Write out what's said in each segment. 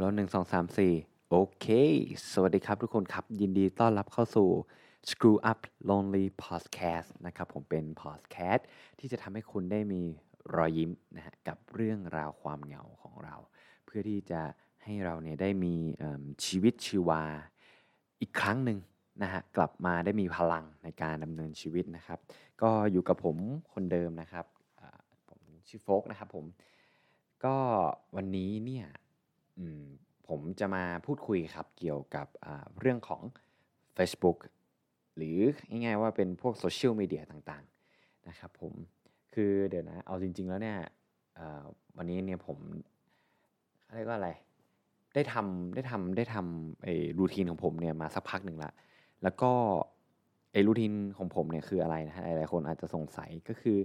แล้วหนึ่งสองสามสี่โอเค สวัสดีครับทุกคนครับ ยินดีต้อนรับเข้าสู่ Screw Up Lonely Podcast นะครับ ผมเป็น podcast ที่จะทำให้คุณได้มีรอยยิ้มนะฮะกับเรื่องราวความเหงาของเรา เพื่อที่จะให้เราเนี่ยได้มีชีวิตชีวาอีกครั้งหนึ่งนะฮะกลับมาได้มีพลังในการดำเนินชีวิตนะครับ ก็อยู่กับผมคนเดิมนะครับผมชื่อโฟกนะครับผมก็วันนี้เนี่ย ผมจะมาพูดคุยครับเกี่ยวกับเรื่องของ Facebook หรือง่ายๆว่าเป็นพวกโซเชียลมีเดียต่างๆนะครับผมคือเดี๋ยวนะ เอาจริง ๆ แล้วเนี่ยวันนี้เนี่ยผมเรียกว่าอะไร ได้ทำได้ทำได้ทำไอ้รูทีนของผมเนี่ยมาสักพักหนึ่งละ แล้วก็ไอ้รูทีนของผมเนี่ยคืออะไรนะฮะหลายๆคนอาจจะสงสัยก็คือ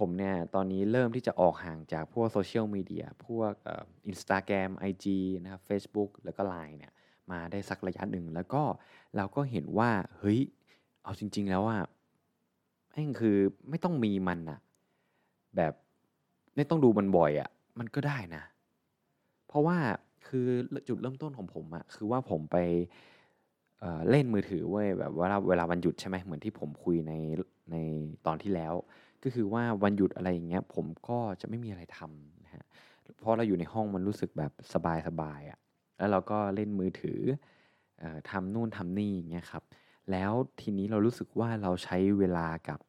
ผมเนี่ยตอนนี้เริ่มที่จะออกห่างจากพวกโซเชียลมีเดียพวกอินสตาแกรมไอจีนะครับ Facebook แล้วก็ Line เนี่ยมาได้สักระยะหนึ่ง แล้วก็เราก็เห็นว่า เฮ้ย เอาจริง ๆ แล้วว่าแม่งคือไม่ต้องมีมันอะแบบไม่ต้องดูมันบ่อยอะมันก็ได้นะ เพราะว่าคือจุดเริ่มต้นของผมอะคือว่าผมไปเเล่นมือถือเว้ยแบบว่าเวลาวันหยุดใช่ไหมเหมือนที่ผมคุยในในตอนที่แล้ว ก็คือว่าวันหยุดอะไรอย่างเงี้ยผมก็จะไม่มีอะไรทำนะฮะเพราะเราอยู่ในห้องมันรู้สึกแบบสบายๆอะ่ะแล้วเราก็เล่นมือถืออทำนู่นทำนี่อย่างเงี้ยครับแล้วทีนี้เรารู้สึกว่าเราใช้เวลากับ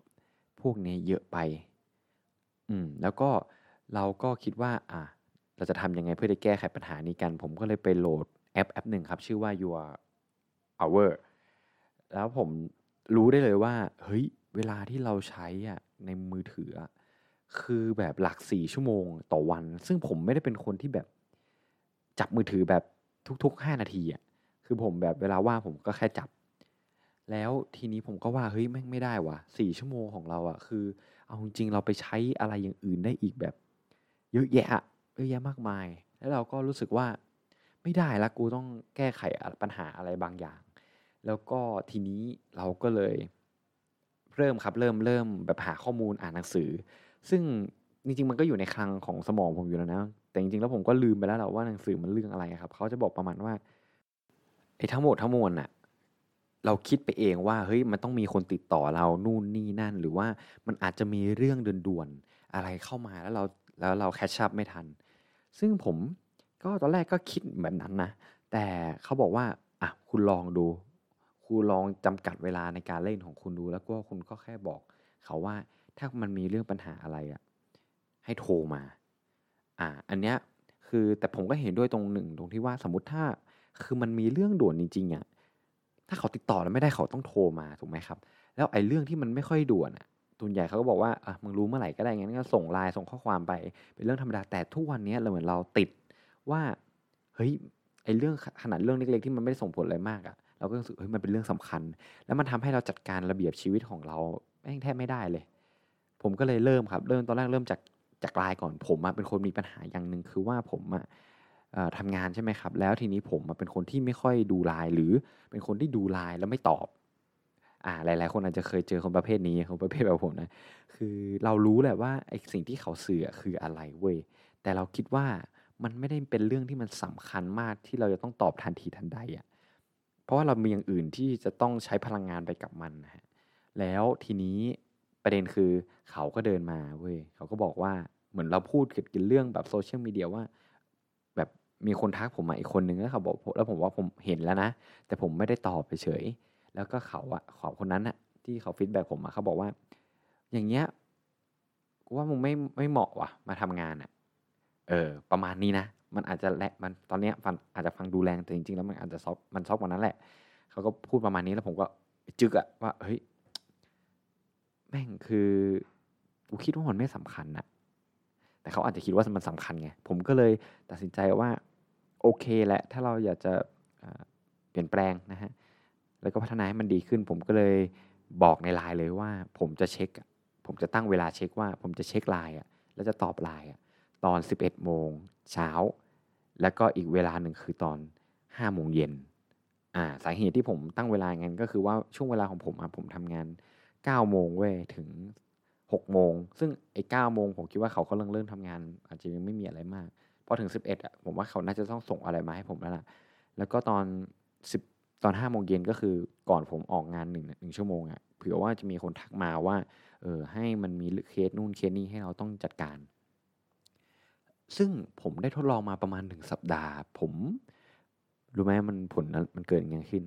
พวกนี้เยอะไปอืมแล้วก็เราก็คิดว่าอะเราจะทำยังไงเพื่อจะแก้ไขปัญหานี้กัน ผมก็เลยไปโหลดแอปแอปหนึ่งครับ ชื่อว่า Your Hour แล้วผมรู้ได้เลยว่า เฮ้ย เวลาที่เราใช้อะในมือถือคือแบบหลักสี่ชั่วโมงต่อวัน ซึ่งผมไม่ได้เป็นคนที่แบบจับมือถือแบบทุกๆห้านาทีอะคือผมแบบเวลาว่างผมก็แค่จับ แล้วทีนี้ผมก็ว่าเฮ้ยแม่งไม่ได้วะสี่ชั่วโมงของเราอะคือ เอาจริงเราไปใช้อะไรอย่างอื่นได้อีกแบบเยอะแยะเยอะแยะมากมาย แล้วเราก็รู้สึกว่าไม่ได้ละกูต้องแก้ไขปัญหาอะไรบางอย่าง แล้วก็ทีนี้เราก็เลย เริ่มครับเริ่มเริ่มแบบหาข้อมูลอ่านหนังสือ ซึ่งจริงๆมันก็อยู่ในคลังของสมองผมอยู่แล้วนะ แต่จริงๆแล้วผมก็ลืมไปแล้วแหละว่าหนังสือมันเรื่องอะไรครับเขาจะบอกประมาณว่าไอ้ทั้งหมดทั้งมวลน่ะเราคิดไปเองว่าเฮ้ยมันต้องมีคนติดต่อเรานู่นนี่นั่น หรือว่ามันอาจจะมีเรื่องด่วนๆอะไรเข้ามาแล้วเราแล้วเราแคชชัพไม่ทัน ซึ่งผมก็ตอนแรกก็คิดแบบนั้นนะ แต่เขาบอกว่าอะคุณลองดู คุณลองจำกัดเวลาในการเล่นของคุณดู แล้วก็คุณก็แค่บอกเขาว่าถ้ามันมีเรื่องปัญหาอะไรอะ่ะให้โทรมา อ่า อันเนี้ยคือแต่ผมก็เห็นด้วยตรงหนึ่งตรงที่ว่าสมมติถ้าคือมันมีเรื่องด่วนจริงๆอะ่ะถ้าเขาติดต่อแล้วไม่ได้เขาต้องโทรมาถูกไหมครับ แล้วไอ้เรื่องที่มันไม่ค่อยด่วนอะตุนใหญ่เขาก็บอกว่าอะมึงรู้เมื่อไหร่ก็ได้งั้นก็ส่งไลน์ส่งข้อความไป เป็นเรื่องธรรมดาแต่ทุกวันนี้เราเหมือนเราติดว่าเฮ้ยไอ้เรื่องขนาดเรื่องเล็กๆที่มันไม่ได้ส่งผลอะไรมากอะ่ะ เราก็รู้สึกเฮ้ยมันเป็นเรื่องสำคัญ แล้วมันทำให้เราจัดการระเบียบชีวิตของเราแม่งแทบไม่ได้เลย ผมก็เลยเริ่มครับ เริ่มตอนแรกเริ่มจากจากไลน์ก่อนผมเป็นคนมีปัญหาอย่างหนึ่งคือว่าผมอะทำงานใช่ไหมครับ แล้วทีนี้ผมเป็นคนที่ไม่ค่อยดูไลน์หรือเป็นคนที่ดูไลน์แล้วไม่ตอบอ่าหลาย ๆ คนอาจจะเคยเจอคนประเภทนี้คนประเภทแบบผมนะคือเรารู้แหละว่าไอ้สิ่งที่เขาสื่อคืออะไรเว้ยแต่เราคิดว่ามันไม่ได้เป็นเรื่องที่มันสำคัญมากที่เราจะต้องตอบทันทีทันใดอะ่ะ เพราะว่าเรามีอย่างอื่นที่จะต้องใช้พลังงานไปกับมันนะฮะแล้วทีนี้ประเด็นคือเขาก็เดินมาเว้ยเขาก็บอกว่าเหมือนเราพูดเกี่ยวกับเรื่องแบบโซเชียลมีเดียว่า แบบมีคนทักผมมาอีกคนนึงแล้วเขาบอกแล้วผมว่าผมเห็นแล้วนะ แต่ผมไม่ได้ตอบไปเฉย แล้วก็เขาอะขอคนนั้นอะที่เขา feedback ผมมาเขาบอกว่า อย่างเงี้ยกูว่ามึงไม่ไม่เหมาะว่ะมาทำงานอะเออ ประมาณนี้นะ มันอาจจะแหละมันตอนนี้ฟันอาจจะฟังดูแรงแต่จริงๆแล้วมันอาจจะ soft มัน soft กว่านั้นแหละเขาก็พูดประมาณนี้แล้วผมก็จึกอะว่าเฮ้ยแม่งคือกูคิดว่ามันไม่สำคัญนะแต่เขาอาจจะคิดว่ามันสำคัญไงผมก็เลยตัดสินใจว่าโอเคแหละถ้าเราอยากจะเปลี่ยนแปลงนะฮะแล้วก็พัฒนาให้มันดีขึ้น ผมก็เลยบอกในไลน์เลยว่า ผมจะเช็ค ผมจะตั้งเวลาเช็คว่า ผมจะเช็คไลน์อะแล้วจะตอบไลน์อะ ตอน 11 โมงเช้า แล้วก็อีกเวลาหนึ่งคือตอน 5 โมงเย็นอ่าสาเหตุที่ผมตั้งเวลางั้นก็คือว่าช่วงเวลาของผมอะผมทำงาน 9 โมงเว้ยถึง 6 โมง ซึ่งไอ้ 9 โมงผมคิดว่าเขากำลังเริ่มทำงาน อาจจะยังไม่มีอะไรมากพอถึงสิบเอ็ดอะผมว่าเขาน่าจะต้องส่งอะไรมาให้ผมแล้วล่ะแล้วก็ตอนสิบตอนห้าโมงเย็นก็คือก่อนผมออกงานหนึ่งหนึ่งชั่วโมงอะเผื่อว่าจะมีคนทักมาว่าเออให้มันมีเคสนู่นเคสนี้ให้เราต้องจัดการ ซึ่งผมได้ทดลองมาประมาณหนึ่งสัปดาห์ ผมรู้ไหมมันผลมันเกิดยังไงขึ้น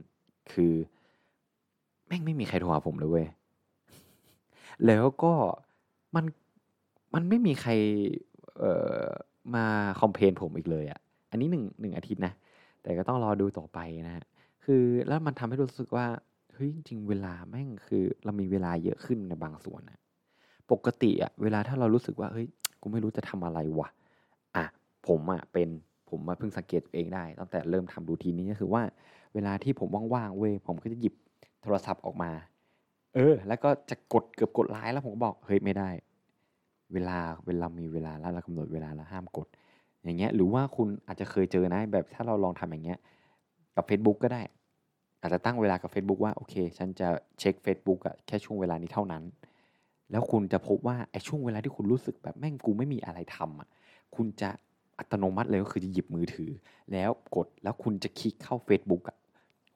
คือ แม่งไม่มีใครโทรหาผมเลยเว้ยแล้วก็มันมันไม่มีใครเอ่อมาคอมเพนผมอีกเลยอะ่ะ อันนี้หนึ่งหนึ่งอาทิตย์นะ แต่ก็ต้องรอดูต่อไปนะฮะ คือแล้วมันทำให้รู้สึกว่า เฮ้ยจริงเวลาแม่งคือเรามีเวลาเยอะขึ้นในบางส่วนนะปกติอะเวลาถ้าเรารู้สึกว่าเฮ้ยกูไม่รู้จะทำอะไรวะ่ะ ผมอะเป็นผมมาเพิ่งสังเกตตัวเองได้ ตั้งแต่เริ่มทำรูทีนนี้ก็คือว่า เวลาที่ผมว่างๆเว้ยผมก็จะหยิบโทรศัพท์ออกมา เออ แล้วก็จะกดเกือบกดไลน์แล้วผมก็บอกเฮ้ยไม่ได้ เวลาเวลามีเวลาแล้วเรากำหนดเวลาแล้วห้ามกด อย่างเงี้ย หรือว่าคุณอาจจะเคยเจอนะแบบถ้าเราลองทำอย่างเงี้ยกับ Facebook ก็ได้ อาจจะตั้งเวลากับ Facebook ว่าโอเค ฉันจะเช็ค Facebook อะแค่ช่วงเวลานี้เท่านั้น แล้วคุณจะพบว่าไอ้ช่วงเวลาที่คุณรู้สึกแบบแม่งกูไม่มีอะไรทำอะคุณจะ อัตโนมัติเลยก็คือจะหยิบมือถือ แล้วกดแล้วคุณจะคลิกเข้า Facebook อะ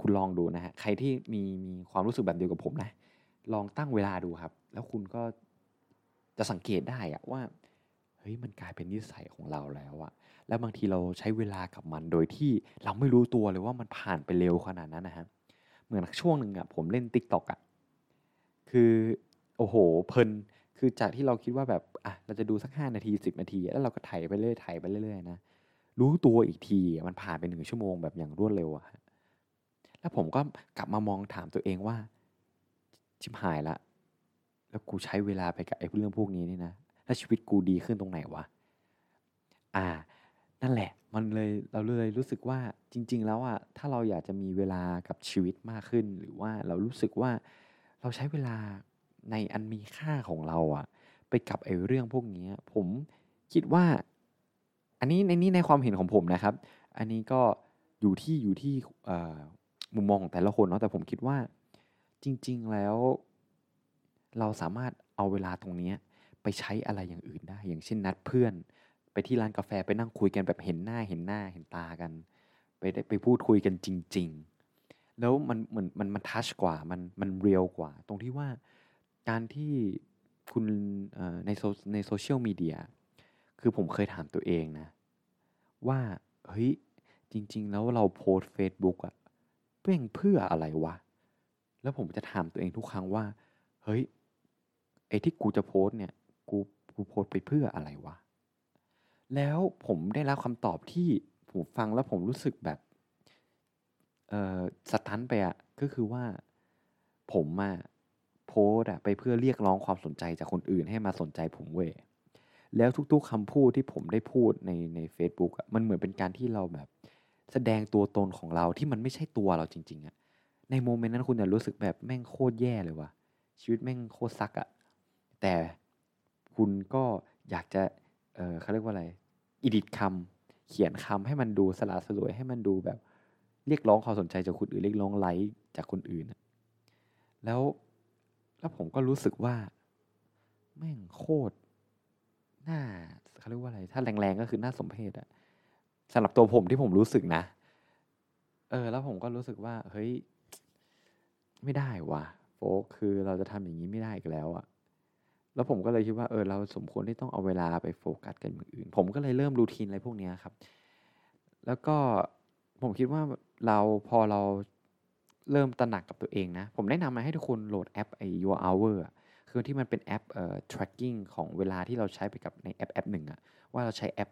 คุณลองดูนะฮะใครที่มีมีความรู้สึกแบบเดียวกับผมนะ ลองตั้งเวลาดูครับ แล้วคุณก็จะสังเกตได้อะว่าเฮ้ยมันกลายเป็นนิสัยของเราแล้วอะแล้วบางทีเราใช้เวลากับมันโดยที่เราไม่รู้ตัวเลยว่ามันผ่านไปเร็วขนาดนั้นนะฮะเหมือนช่วงหนึ่งอะผมเล่น t ิ k t o k อะคือโอ้โหเพลิน คือจากที่เราคิดว่าแบบอะเราจะดูสักห้านาทีสิบนาที แล้วเราก็ถ่ายไปเรื่อยถ่ายไปเรื่อยๆนะรู้ตัวอีกทีมันผ่านไปหนึ่งชั่วโมงแบบอย่างรวดเร็วอะแล้วผมก็กลับมามองถามตัวเองว่า ชิบหายละ แล้วกูใช้เวลาไปกับไอ้เรื่องพวกนี้นี่นะแล้วชีวิตกูดีขึ้นตรงไหนวะอ่า นั่นแหละ มันเลยเราเลยรู้สึกว่าจริง ๆ แล้วอะถ้าเราอยากจะมีเวลากับชีวิตมากขึ้น หรือว่าเรารู้สึกว่าเราใช้เวลา ในอันมีค่าของเราอะไปกับไอ้เรื่องพวกนี้ผมคิดว่า อันนี้ในนี้ในความเห็นของผมนะครับ อันนี้ก็อยู่ที่อยู่ที่มุมมองของแต่ละคนเนาะแต่ผมคิดว่าจริง ๆแล้ว เราสามารถเอาเวลาตรงนี้ไปใช้อะไรอย่างอื่นได้ อย่างเช่นนัดเพื่อน ไปที่ร้านกาแฟไปนั่งคุยกันแบบเห็นหน้าเห็นหน้าเห็นตากัน ไปได้ไปพูดคุยกันจริง ๆ แล้วมันเหมือนมันมันทัชกว่ามันมันเรียลกว่า ตรงที่ว่า การที่คุณในโซในโซเชียลมีเดียคือผมเคยถามตัวเองนะ ว่า เฮ้ย จริง ๆ แล้วเราโพสเฟซบุ๊กอะเพื่อเพื่ออะไรวะ แล้วผมจะถามตัวเองทุกครั้งว่า เฮ้ย ไอ้ที่กูจะโพสเนี่ย กูกูโพสไปเพื่ออะไรวะ แล้วผมได้รับคำตอบที่ผมฟังแล้วผมรู้สึกแบบเออสตันไปอะก็คือว่า ผมอะ โพสอะไปเพื่อเรียกร้องความสนใจจากคนอื่นให้มาสนใจผมเว้ยแล้วทุกๆคำพูดที่ผมได้พูดในใน a c e b o o k อะมันเหมือนเป็นการที่เราแบบ แสดงตัวตนของเราที่มันไม่ใช่ตัวเราจริง ๆอะในโมเมนต์นั้นคุณจะรู้สึกแบบแม่งโคตรแย่เลยว่ะชีวิตแม่งโคตรซักอะแต่คุณก็อยากจะเออเขาเรียกว่าอะไรอิดิทคำเขียนคำให้มันดูสลาสลวยให้มันดูแบบ เรียกร้องความสนใจจากคนอื่นเรียกร้องไลค์จากคนอื่นแล้ว แล้วผมก็รู้สึกว่า แม่งโคตรน่าเขาเรียกว่าอะไร ถ้าแรงๆก็คือน่าสมเพชอะสำหรับตัวผมที่ผมรู้สึกนะ เออ แล้วผมก็รู้สึกว่า เฮ้ย ไม่ได้ว่ะโฟกคือเราจะทำอย่างนี้ไม่ได้อีกแล้วอะแล้วผมก็เลยคิดว่าเออเราสมควรที่ต้องเอาเวลาไปโฟกัสกันอย่างอื่น ผมก็เลยเริ่ม routine อะไรพวกนี้ครับ แล้วก็ผมคิดว่าเราพอเรา เริ่มตระหนักกับตัวเองนะ ผมแนะนำมาให้ทุกคนโหลดแอปไอ้ Your Hour คือที่มันเป็นแอปเอ่อ tracking ของเวลาที่เราใช้ไปกับในแอปแอปหนึ่งอะว่าเราใช้แอป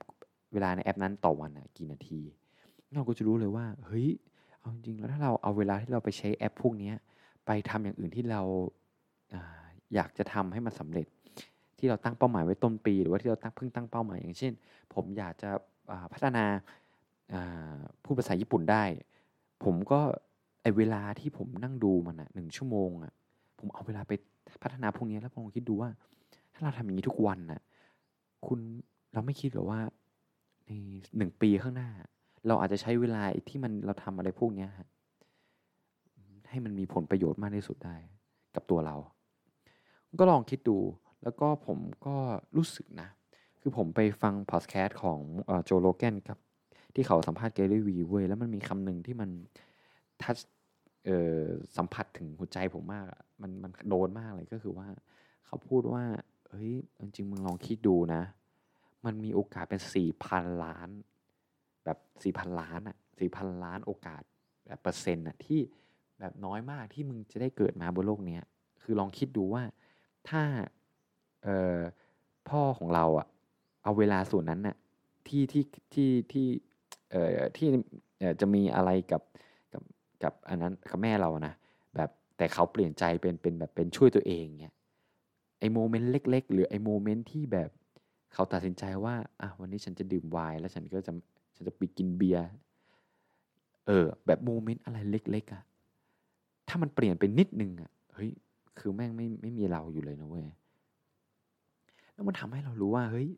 เวลาในแอปนั้นต่อวันอะกี่นาที เราก็จะรู้เลยว่า เฮ้ย เอาจริงแล้วถ้าเราเอาเวลาที่เราไปใช้แอปพวกนี้ไปทำอย่างอื่นที่เราอยากจะทำให้มันสำเร็จ ที่เราตั้งเป้าหมายไว้ต้นปี หรือว่าที่เราตั้งเพิ่งตั้งเป้าหมายอย่างเช่น ผมอยากจะพัฒนาพูดภาษาญี่ปุ่นได้ ผมก็ ไอเวลาที่ผมนั่งดูมันอะหนึ่งชั่วโมงอะผมเอาเวลาไปพัฒนาพวกนี้แล้วผมคิดดูว่า ถ้าเราทำอย่างนี้ทุกวันน่ะ คุณเราไม่คิดหรอว่าในหนึ่งปีข้างหน้า เราอาจจะใช้เวลาที่มันเราทำอะไรพวกนี้ให้มันมีผลประโยชน์มากที่สุดได้ กับตัวเรา ก็ลองคิดดูแล้วก็ผมก็รู้สึกนะ คือผมไปฟังพอดแคสต์ของโจโลแกนกับ ที่เขาสัมภาษณ์เกรี่วีเว้ยแล้วมันมีคำหนึ่งที่มัน ทัชสัมผัสถึงหัวใจผมมากมันมันโดนมากเลยก็คือว่า เขาพูดว่าเฮ้ยจริงมึงลองคิดดูนะ มันมีโอกาสเป็นสี่พันล้าน แบบสี่พันล้านอะสี่พันล้านโอกาสแบบเปอร์เซ็นต์อะที่แบบน้อยมากที่มึงจะได้เกิดมาบนโลกนี้คือลองคิดดูว่าถ้าเออพ่อของเราอะเอาเวลาส่วนนั้นน่ะที่ที่ที่ที่เออที่จะมีอะไรกับ กับอันนั้นกับแม่เรานะแบบแต่เขาเปลี่ยนใจเป็นเป็นแบบเป็นช่วยตัวเองเงี้ยไอ moment เล็ก ๆ หรือไอ moment ที่แบบเขาตัดสินใจว่าอะวันนี้ฉันจะดื่มไวน์แล้วฉันก็จะฉันจะไปกินเบียร์เออ แบบ moment อะไรเล็ก ๆอะถ้ามันเปลี่ยนไปนิดนึงอะ่ะเฮ้ยคือแม่งไม่ไม่มีเราอยู่เลยนะเว้ยแล้วมันทำให้เรารู้ว่าเฮ้ย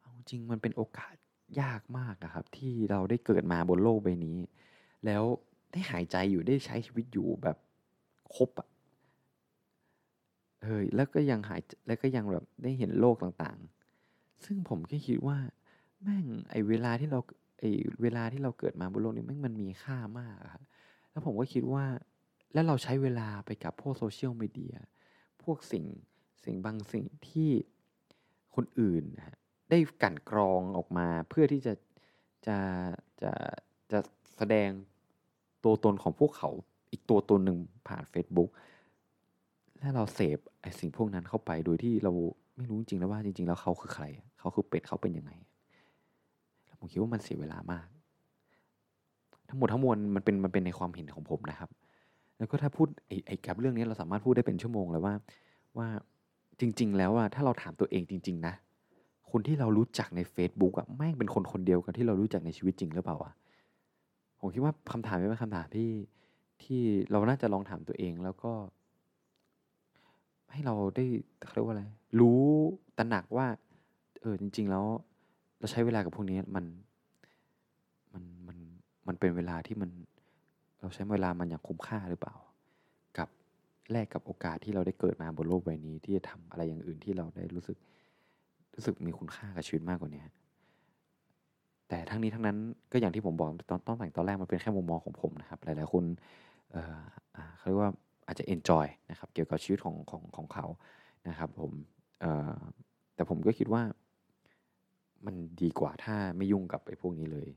เอาจริงมันเป็นโอกาสยากมากอะครับ ที่เราได้เกิดมาบนโลกใบนี้ แล้ว ได้หายใจอยู่ได้ใช้ชีวิตอยู่แบบครบอะเฮ้ยแล้วก็ยังหายแล้วก็ยังแบบได้เห็นโลกต่างๆ ซึ่งผมก็คิดว่า แม่งไอเวลาที่เราไอเวลาที่เราเกิดมาบนโลกนี้แม่งมันมีค่ามากครับแล้วผมก็คิดว่า แล้วเราใช้เวลาไปกับพวกโซเชียลมีเดียพวกสิ่งสิ่งบางสิ่งที่คนอื่นนะได้กั่นกรองออกมาเพื่อที่จะจะจะจะแสดง ตัวตนของพวกเขาอีกตัวตนหนึ่งผ่าน Facebook และเราเสพไอ้สิ่งพวกนั้นเข้าไปโดยที่เราไม่รู้จริงแล้วว่าจริง ๆ แล้วเขาคือใคร เขาคือเป็ดเขาเป็นยังไงผมคิดว่ามันเสียเวลามาก ทั้งหมดทั้งมวลมันเป็นมันเป็นในความเห็นของผมนะครับ แล้วก็ถ้าพูดไอ้ไอ้กับเรื่องนี้เราสามารถพูดได้เป็นชั่วโมงเลยว่าว่าจริง ๆ แล้วอะถ้าเราถามตัวเองจริง ๆ นะคนที่เรารู้จักใน Facebook อะแม่งเป็นคนคนเดียวกันที่เรารู้จักในชีวิตจริงหรือเปล่าอะ ผมคิดว่าคำถามนี้เป็นคำถามที่ที่เราน่าจะลองถามตัวเองแล้วก็ ให้เราได้เขาเรียกว่าอะไร รู้ตระหนักว่า เออจริง ๆ แล้ว เราใช้เวลากับพวกนี้มันมันมันมันเป็นเวลาที่มัน เราใช้เวลามันอย่างคุ้มค่าหรือเปล่า กับแลกกับโอกาสที่เราได้เกิดมาบนโลกใบนี้ ที่จะทำอะไรอย่างอื่นที่เราได้รู้สึก รู้สึกมีคุณค่ากับชีวิตมากกว่านี้ แต่ทั้งนี้ทั้งนั้นก็อย่างที่ผมบอกตอนตอนแต่งตอนแรกมันเป็นแค่มุมมองของผมนะครับหลายๆคนเเขาเรียกว่าอาจจะ enjoy นะครับเกี่ยวกับชีวิตของของของเขานะครับผมแต่ผมก็คิดว่ามันดีกว่าถ้าไม่ยุ่งกับไอ้พวกนี้เลย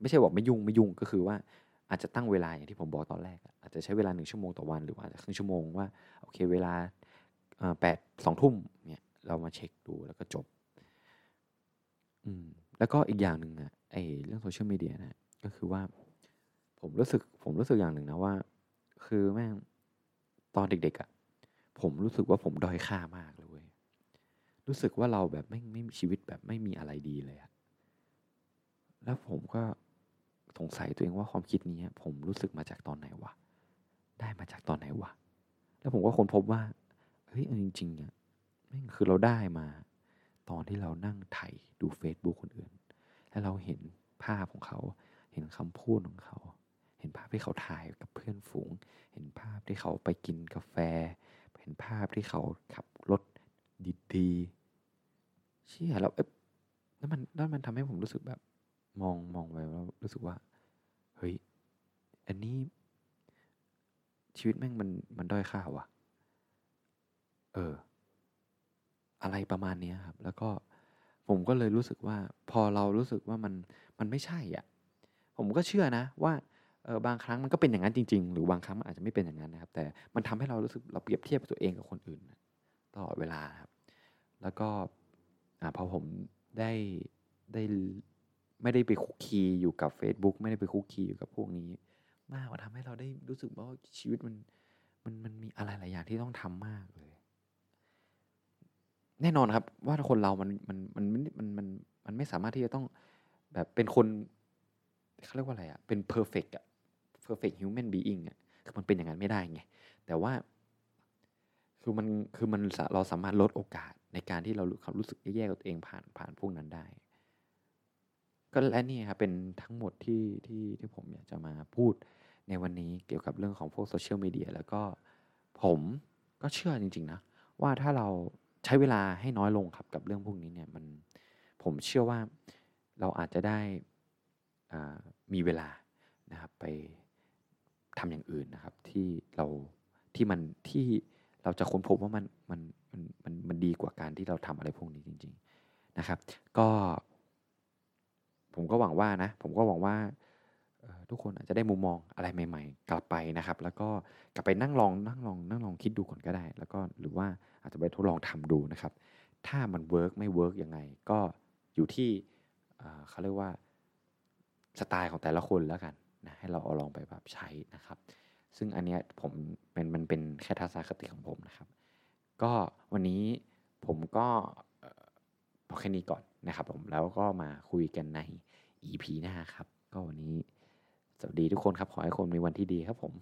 ไม่ใช่บอกไม่ยุ่งไม่ยุ่งก็คือว่าอาจจะตั้งเวลาอย่างที่ผมบอกตอนแรก อาจจะใช้เวลาหนึ่งชั่วโมงต่อวันหรือว่าครึ่งชั่วโมงว่าโอเคเวลาแปดสองทุ่มเนี่ยเรามาเช็คดูแล้วก็จบ อืม แล้วก็อีกอย่างหนึ่งอะไอเรื่องโซเชียลมีเดียนะก็คือว่า ผมรู้สึกผมรู้สึกอย่างหนึ่งนะว่า คือแม่งตอนเด็กๆอะผมรู้สึกว่าผมด้อยค่ามากเลยเว้ยรู้สึกว่าเราแบบไม่ไม่ชีวิตแบบไม่มีอะไรดีเลยอะแล้วผมก็สงสัยตัวเองว่าความคิดนี้ผมรู้สึกมาจากตอนไหนวะได้มาจากตอนไหนวะแล้วผมก็ค้นพบว่าเฮ้ยจริงๆอะแม่งคือเราได้มา ตอนที่เรานั่งไถดู Facebook คนอื่น แล้วเราเห็นภาพของเขา เห็นคำพูดของเขา เห็นภาพที่เขาถ่ายกับเพื่อนฝูง เห็นภาพที่เขาไปกินกาแฟ เห็นภาพที่เขาขับรถดีๆเชี่ยแล้วเอ๊ะแล้วมันแล้วมันทำให้ผมรู้สึกแบบ มองมองไปแล้วรู้สึกว่า เฮ้ย อันนี้ชีวิตแม่งมันมันด้อยค่าว่ะ เออ อะไรประมาณนี้ครับ แล้วก็ผมก็เลยรู้สึกว่าพอเรารู้สึกว่ามันมันไม่ใช่อะผมก็เชื่อนะว่าเออบางครั้งมันก็เป็นอย่างนั้นจริง ๆ หรือบางครั้งมันอาจจะไม่เป็นอย่างนั้นนะครับ แต่มันทำให้เรารู้สึกเราเปรียบเทียบตัวเองกับคนอื่นตลอดเวลาครับ แล้วก็อพอผมได้ได้ไม่ได้ไปคุกคีอยู่กับ Facebook ไม่ได้ไปคุกคีอยู่กับพวกนี้ มากมันทำให้เราได้รู้สึกว่าชีวิตมันมันมันมีอะไรหลายอย่างที่ต้องทำมากเลย แน่นอนครับ ว่าคนเรามันมันมันมันมันมันไม่สามารถที่จะต้องแบบเป็นคนเขาเรียกว่าอะไรอะเป็น perfect อะ perfect human being อะคือมันเป็นอย่างนั้นไม่ได้ไงแต่ว่าคือมันคือมันเราสามารถลดโอกาสในการที่เราเขารู้สึกแย่กับตัวเองผ่านผ่านพวกนั้นได้ ก็และนี่ครับเป็นทั้งหมดที่ที่ที่ผมอยากจะมาพูดในวันนี้เกี่ยวกับเรื่องของพวกโซเชียลมีเดียแล้วก็ผมก็เชื่อจริง ๆ นะ ว่าถ้าเรา ใช้เวลาให้น้อยลงครับกับเรื่องพวกนี้เนี่ยมันผมเชื่อว่าเราอาจจะได้มีเวลานะครับไปทำอย่างอื่นนะครับที่เราที่มันที่เราจะค้นพบว่ามันมันมันมันมันดีกว่าการที่เราทำอะไรพวกนี้จริง ๆนะครับ ก็ ผมก็หวังว่านะผมก็หวังว่าทุกคนอาจจะได้มุมมองอะไรใหม่ ๆ กลับไปนะครับ แล้วก็กลับไปนั่งลองนั่งลองนั่งลองคิดดูก่อนก็ได้ แล้วก็หรือว่า อาจจะไปทดลองทำดูนะครับ ถ้ามัน work ไม่ work ยังไง ก็อยู่ที่เขาเรียกว่าสไตล์ของแต่ละคนแล้วกันนะให้เราเอาลองไปแบบใช้นะครับ ซึ่งอันเนี้ยผมเป็นมันเป็นแค่ทัศนคติของผมนะครับ ก็วันนี้ผมก็พอแค่นี้ก่อนนะครับผมแล้วก็มาคุยกันใน EP หน้าครับ ก็วันนี้สวัสดีทุกคนครับ ขอให้คนมีวันที่ดีครับผม